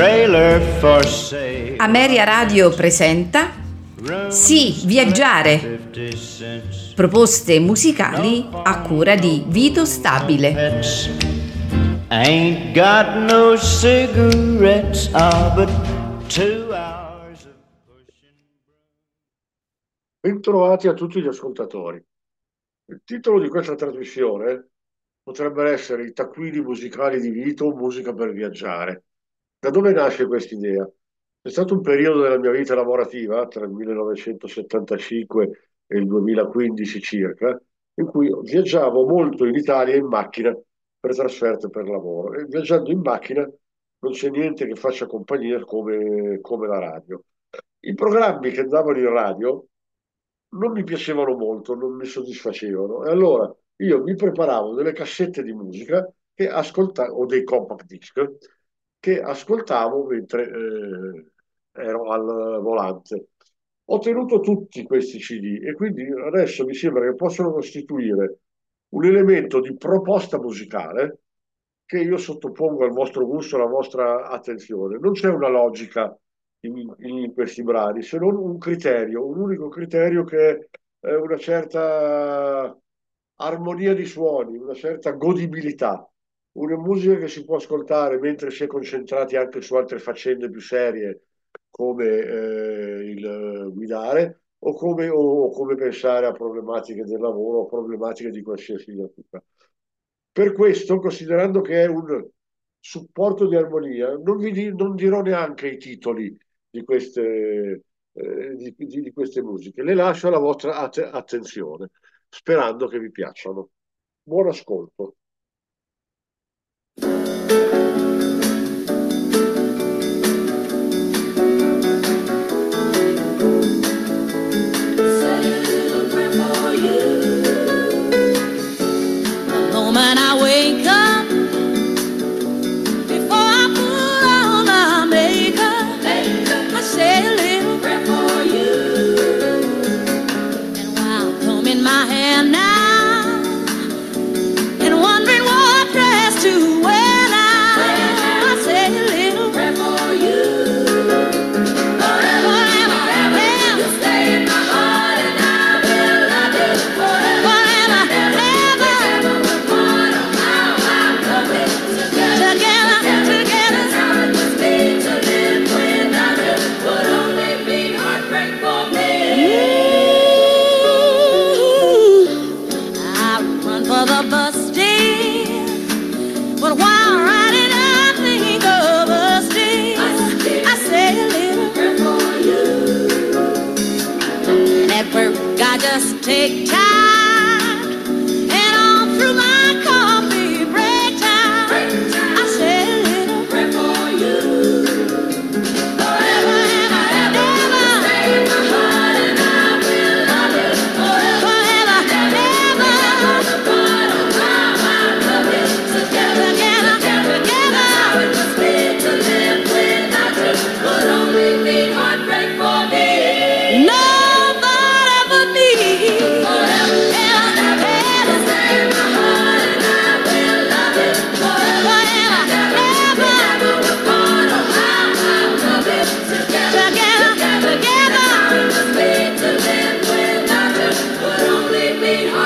trailer for sale. Ameria Radio presenta Sì, viaggiare. Proposte musicali a cura di Vito Stabile. Pets. Ain't got no cigarettes, ah, but two hours of pushing. Bentrovati a tutti gli ascoltatori. Il titolo di questa trasmissione potrebbe essere I taccuini musicali di Vito, musica per viaggiare. Da dove nasce questa idea? È stato un periodo della mia vita lavorativa, tra il 1975 e il 2015 circa, in cui viaggiavo molto in Italia in macchina per trasferte per lavoro. E viaggiando in macchina non c'è niente che faccia compagnia come, come la radio. I programmi che andavano in radio non mi piacevano molto, non mi soddisfacevano. E allora io mi preparavo delle cassette di musica che ascoltavo, o dei compact disc, che ascoltavo mentre eh, ero al volante. Ho tenuto tutti questi CD e quindi adesso mi sembra che possono costituire un elemento di proposta musicale che io sottopongo al vostro gusto, alla vostra attenzione. Non c'è una logica in, in questi brani, se non un criterio, un unico criterio che è una certa armonia di suoni, una certa godibilità, una musica che si può ascoltare mentre si è concentrati anche su altre faccende più serie come eh, il guidare o come, o come pensare a problematiche del lavoro o problematiche di qualsiasi natura. Per questo, considerando che è un supporto di armonia, non, vi non dirò neanche i titoli di queste, eh, di, di- di queste musiche, le lascio alla vostra att- attenzione, sperando che vi piacciono. Buon ascolto. thank you Holy.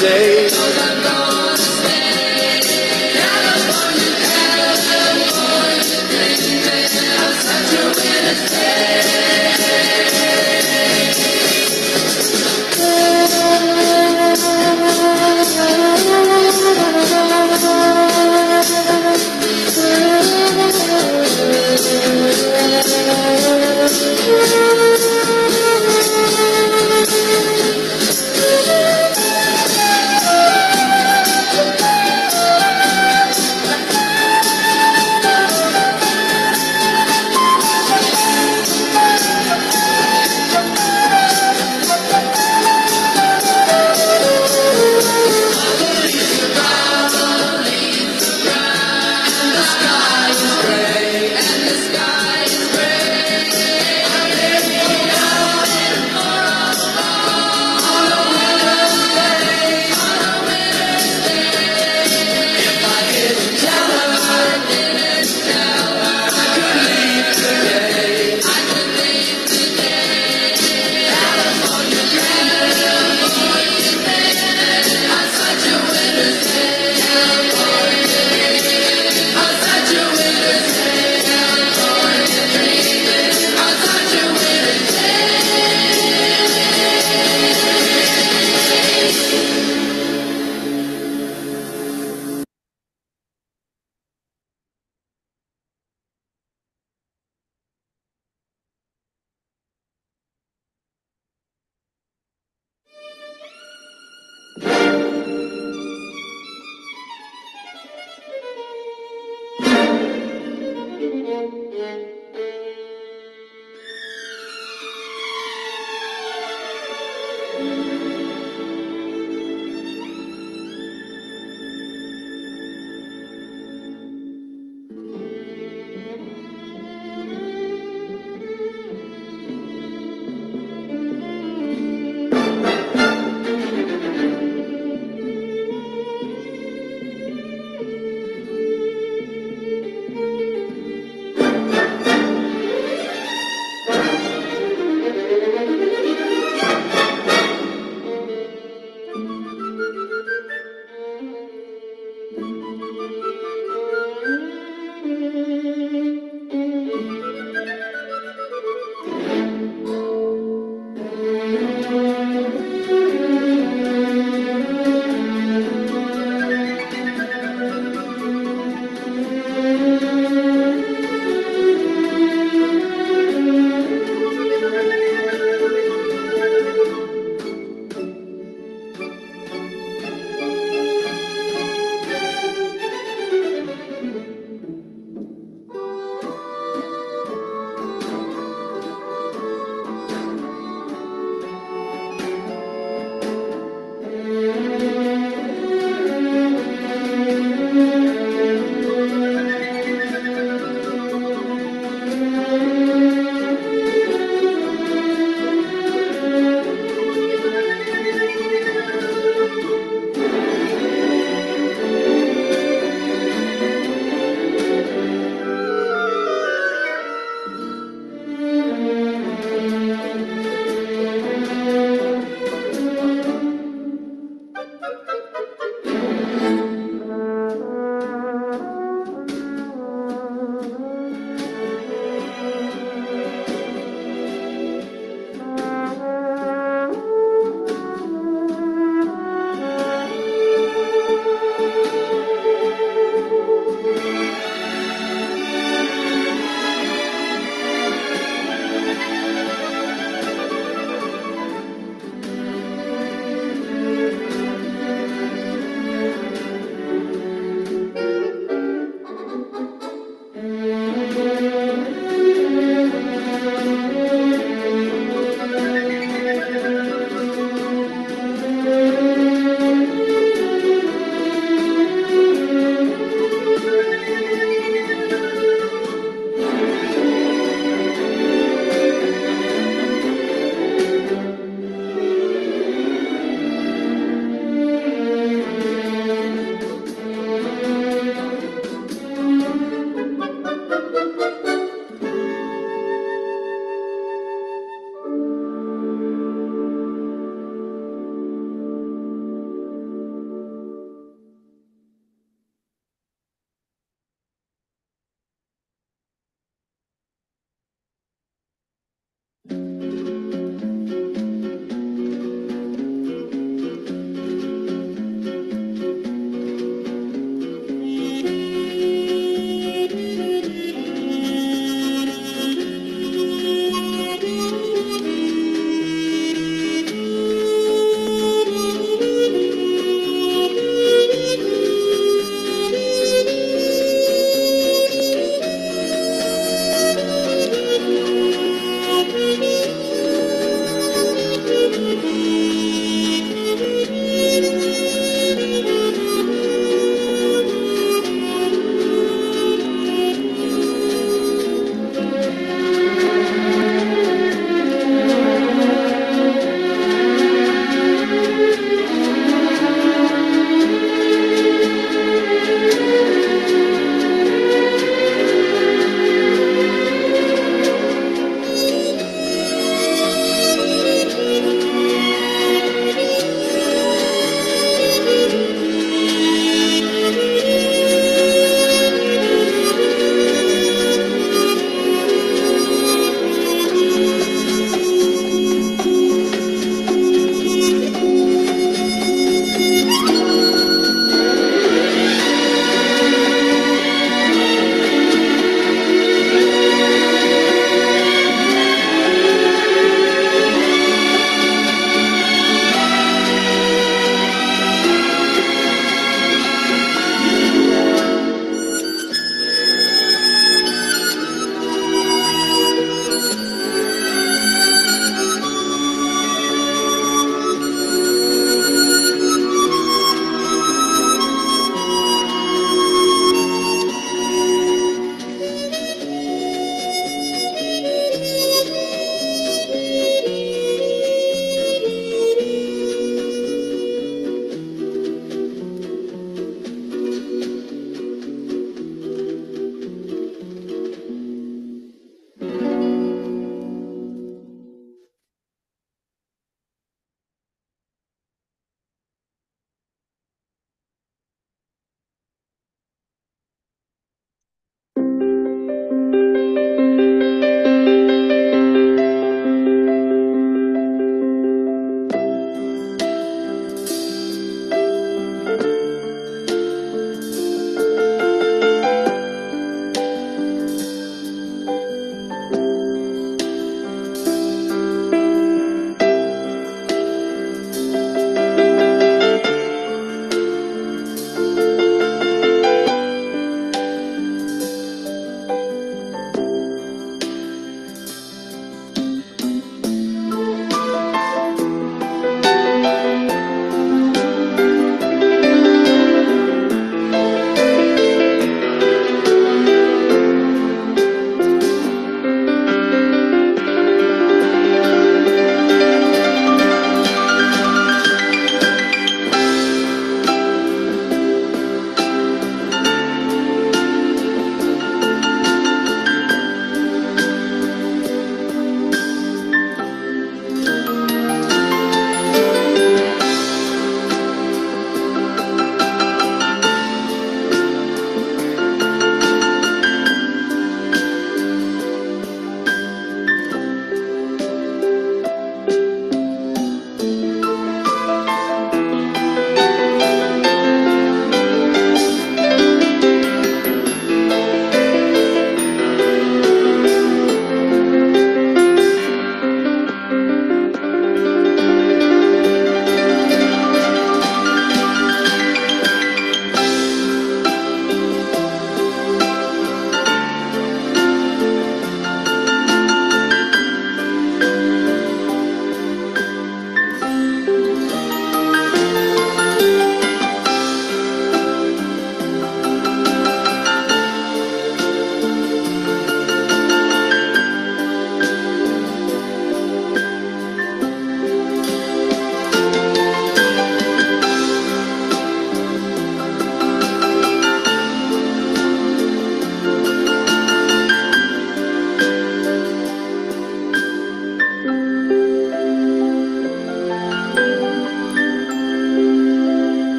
Say.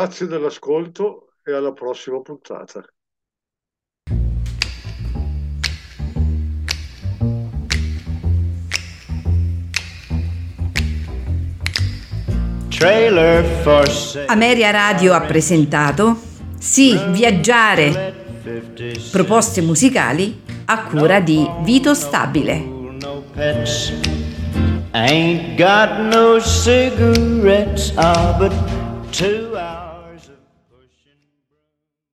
Grazie dell'ascolto e alla prossima puntata. Trailer for sale. Ameria Radio ha presentato Sì, viaggiare, proposte musicali a cura di Vito Stabile. Ain't got no cigarettes, ah, but